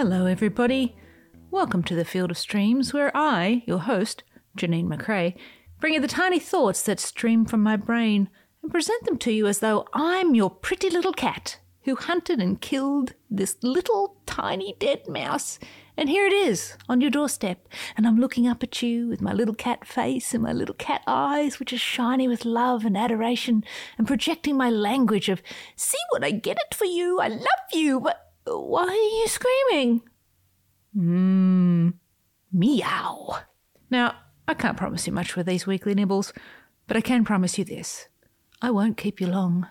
Hello, everybody. Welcome to the Field of Streams, where I, your host, Janeen McCrae, bring you the tiny thoughts that stream from my brain and present them to you as though I'm your pretty little cat who hunted and killed this little tiny dead mouse. And here it is on your doorstep, and I'm looking up at you with my little cat face and my little cat eyes, which are shiny with love and adoration, and projecting my language of, see what I get it for you, I love you, but why are you screaming? Mmm, meow. Now, I can't promise you much with these weekly nibbles, but I can promise you this I won't keep you long.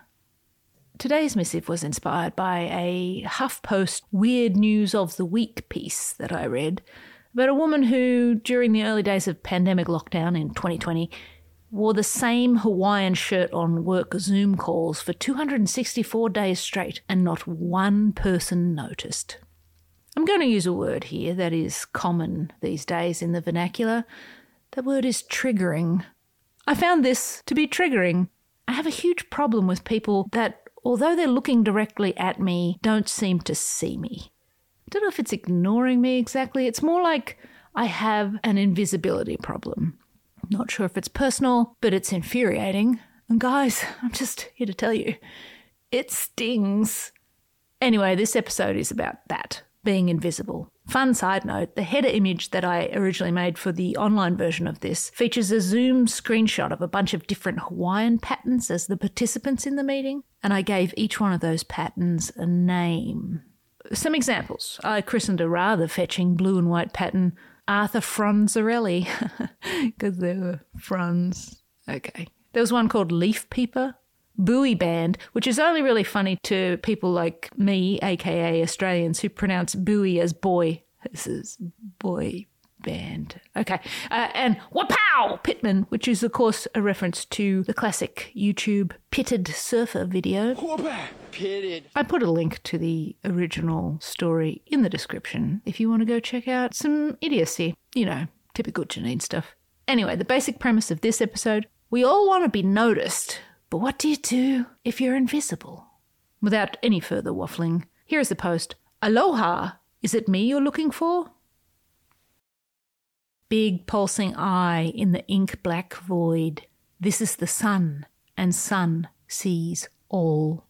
Today's missive was inspired by a HuffPost Weird News of the Week piece that I read about a woman who, during the early days of pandemic lockdown in 2020, wore the same Hawaiian shirt on work Zoom calls for 264 days straight, and not one person noticed. I'm going to use a word here that is common these days in the vernacular. The word is triggering. I found this to be triggering. I have a huge problem with people that, although they're looking directly at me, don't seem to see me. I don't know if it's ignoring me exactly. It's more like I have an invisibility problem. Not sure if it's personal, but it's infuriating. And guys, I'm just here to tell you, it stings. Anyway, this episode is about that being invisible. Fun side note the header image that I originally made for the online version of this features a Zoom screenshot of a bunch of different Hawaiian patterns as the participants in the meeting, and I gave each one of those patterns a name. Some examples. I christened a rather fetching blue and white pattern Arthur Franzarelli, because they were Franz. Okay. There was one called Leaf Peeper, Buoy Band, which is only really funny to people like me, aka Australians, who pronounce buoy as boy. This is boy band. Okay. Uh, and Wapow Pitman, which is, of course, a reference to the classic YouTube Pitted Surfer video. Pitted. I put a link to the original story in the description if you want to go check out some idiocy. You know, typical Janeen stuff. Anyway, the basic premise of this episode we all want to be noticed, but what do you do if you're invisible? Without any further waffling, here is the post Aloha! Is it me you're looking for? Big pulsing eye in the ink black void. This is the sun, and sun sees all.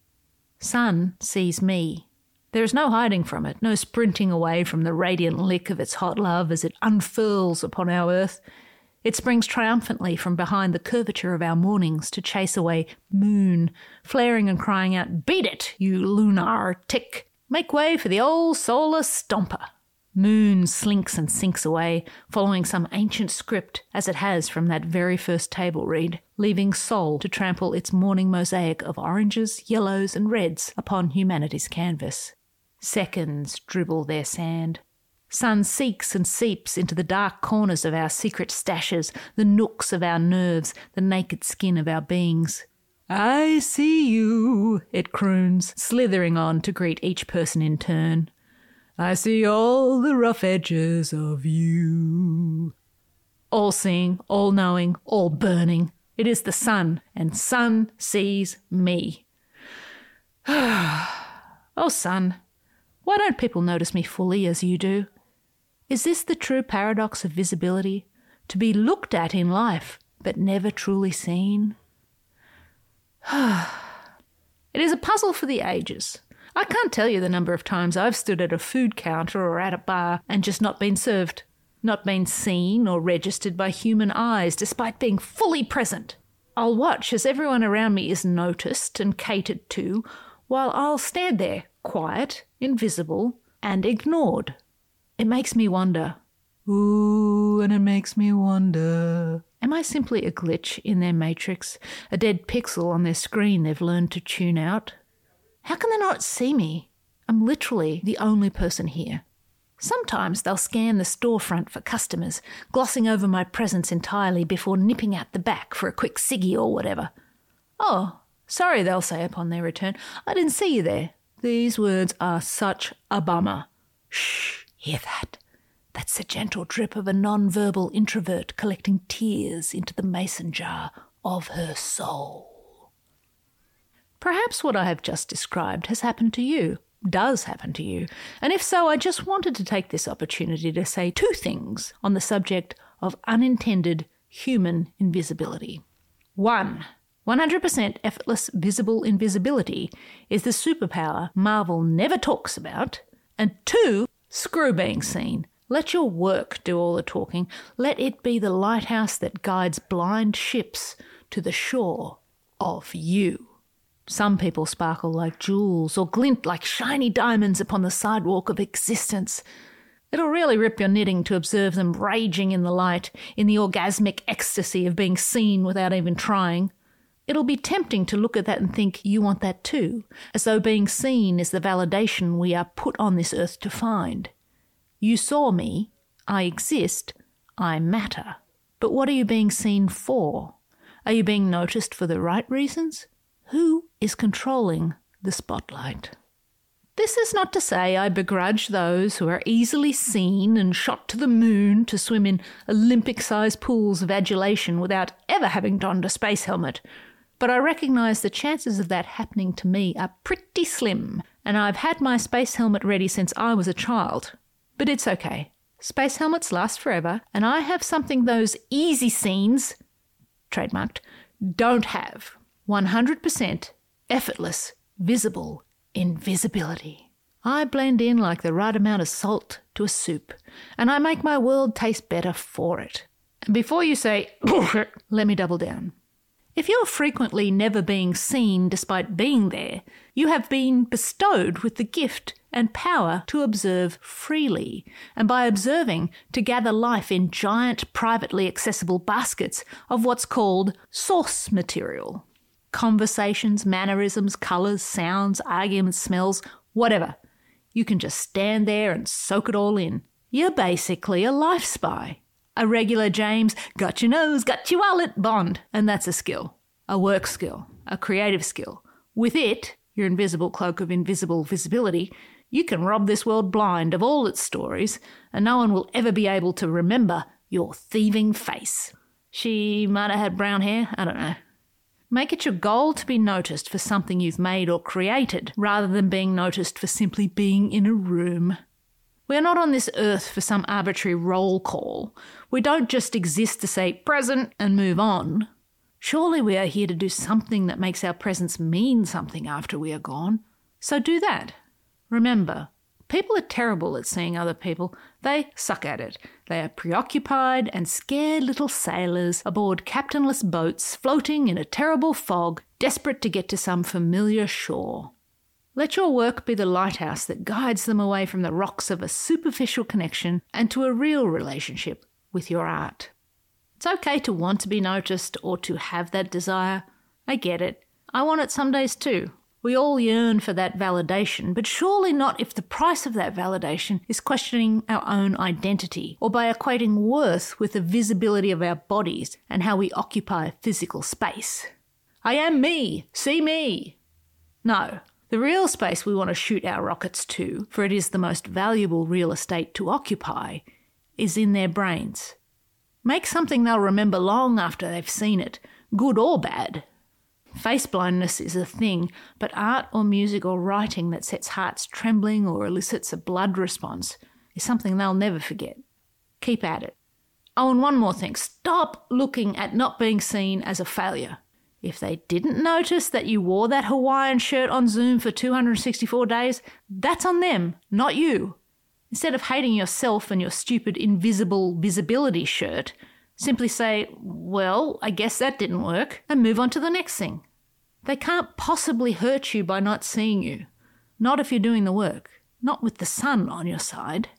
Sun sees me. There is no hiding from it, no sprinting away from the radiant lick of its hot love as it unfurls upon our earth. It springs triumphantly from behind the curvature of our mornings to chase away moon, flaring and crying out, Beat it, you lunar tick! Make way for the old solar stomper! Moon slinks and sinks away, following some ancient script as it has from that very first table read, leaving Sol to trample its morning mosaic of oranges, yellows, and reds upon humanity's canvas. Seconds dribble their sand. Sun seeks and seeps into the dark corners of our secret stashes, the nooks of our nerves, the naked skin of our beings. I see you, it croons, slithering on to greet each person in turn. I see all the rough edges of you. All seeing, all knowing, all burning. It is the sun, and sun sees me. oh, sun, why don't people notice me fully as you do? Is this the true paradox of visibility? To be looked at in life, but never truly seen? it is a puzzle for the ages. I can't tell you the number of times I've stood at a food counter or at a bar and just not been served, not been seen or registered by human eyes despite being fully present. I'll watch as everyone around me is noticed and catered to, while I'll stand there, quiet, invisible, and ignored. It makes me wonder. Ooh, and it makes me wonder. Am I simply a glitch in their matrix, a dead pixel on their screen they've learned to tune out? How can they not see me? I'm literally the only person here. Sometimes they'll scan the storefront for customers, glossing over my presence entirely before nipping out the back for a quick ciggy or whatever. Oh, sorry, they'll say upon their return. I didn't see you there. These words are such a bummer. Shh, hear that? That's the gentle drip of a non-verbal introvert collecting tears into the mason jar of her soul. Perhaps what I have just described has happened to you. does happen to you. And if so, I just wanted to take this opportunity to say two things on the subject of unintended human invisibility. One, 100% effortless visible invisibility is the superpower Marvel never talks about. And two, screw being seen. Let your work do all the talking. Let it be the lighthouse that guides blind ships to the shore of you. Some people sparkle like jewels or glint like shiny diamonds upon the sidewalk of existence. It'll really rip your knitting to observe them raging in the light, in the orgasmic ecstasy of being seen without even trying. It'll be tempting to look at that and think you want that too, as though being seen is the validation we are put on this earth to find. You saw me, I exist, I matter. But what are you being seen for? Are you being noticed for the right reasons? Who is controlling the spotlight? This is not to say I begrudge those who are easily seen and shot to the moon to swim in Olympic sized pools of adulation without ever having donned a space helmet, but I recognise the chances of that happening to me are pretty slim, and I've had my space helmet ready since I was a child. But it's okay. Space helmets last forever, and I have something those easy scenes, trademarked, don't have 100% effortless, visible invisibility. I blend in like the right amount of salt to a soup, and I make my world taste better for it. And before you say, let me double down. If you're frequently never being seen despite being there, you have been bestowed with the gift and power to observe freely, and by observing, to gather life in giant, privately accessible baskets of what's called source material. Conversations, mannerisms, colours, sounds, arguments, smells, whatever. You can just stand there and soak it all in. You're basically a life spy. A regular James, got your nose, got your wallet Bond. And that's a skill. A work skill. A creative skill. With it, your invisible cloak of invisible visibility, you can rob this world blind of all its stories, and no one will ever be able to remember your thieving face. She might have had brown hair, I don't know. Make it your goal to be noticed for something you've made or created, rather than being noticed for simply being in a room. We're not on this earth for some arbitrary roll call. We don't just exist to say present and move on. Surely we are here to do something that makes our presence mean something after we are gone. So do that. Remember, people are terrible at seeing other people. They suck at it. They are preoccupied and scared little sailors aboard captainless boats floating in a terrible fog, desperate to get to some familiar shore. Let your work be the lighthouse that guides them away from the rocks of a superficial connection and to a real relationship with your art. It's okay to want to be noticed or to have that desire. I get it. I want it some days too. We all yearn for that validation, but surely not if the price of that validation is questioning our own identity or by equating worth with the visibility of our bodies and how we occupy physical space. I am me, see me. No, the real space we want to shoot our rockets to, for it is the most valuable real estate to occupy, is in their brains. Make something they'll remember long after they've seen it, good or bad, Face blindness is a thing, but art or music or writing that sets hearts trembling or elicits a blood response is something they'll never forget. Keep at it. Oh, and one more thing stop looking at not being seen as a failure. If they didn't notice that you wore that Hawaiian shirt on Zoom for 264 days, that's on them, not you. Instead of hating yourself and your stupid invisible visibility shirt, simply say, Well, I guess that didn't work, and move on to the next thing. They can't possibly hurt you by not seeing you. Not if you're doing the work. Not with the sun on your side.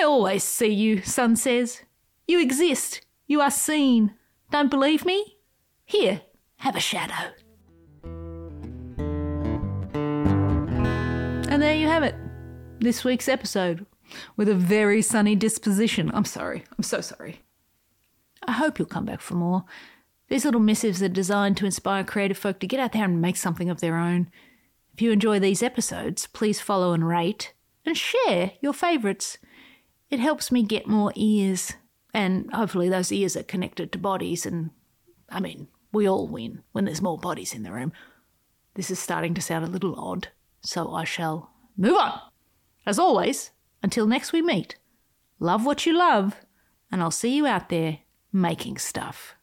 I always see you, Sun says. You exist. You are seen. Don't believe me? Here, have a shadow. And there you have it. This week's episode with a very sunny disposition. I'm sorry. I'm so sorry. I hope you'll come back for more. These little missives are designed to inspire creative folk to get out there and make something of their own. If you enjoy these episodes, please follow and rate and share your favourites. It helps me get more ears, and hopefully, those ears are connected to bodies. And I mean, we all win when there's more bodies in the room. This is starting to sound a little odd, so I shall move on. As always, until next we meet, love what you love, and I'll see you out there making stuff.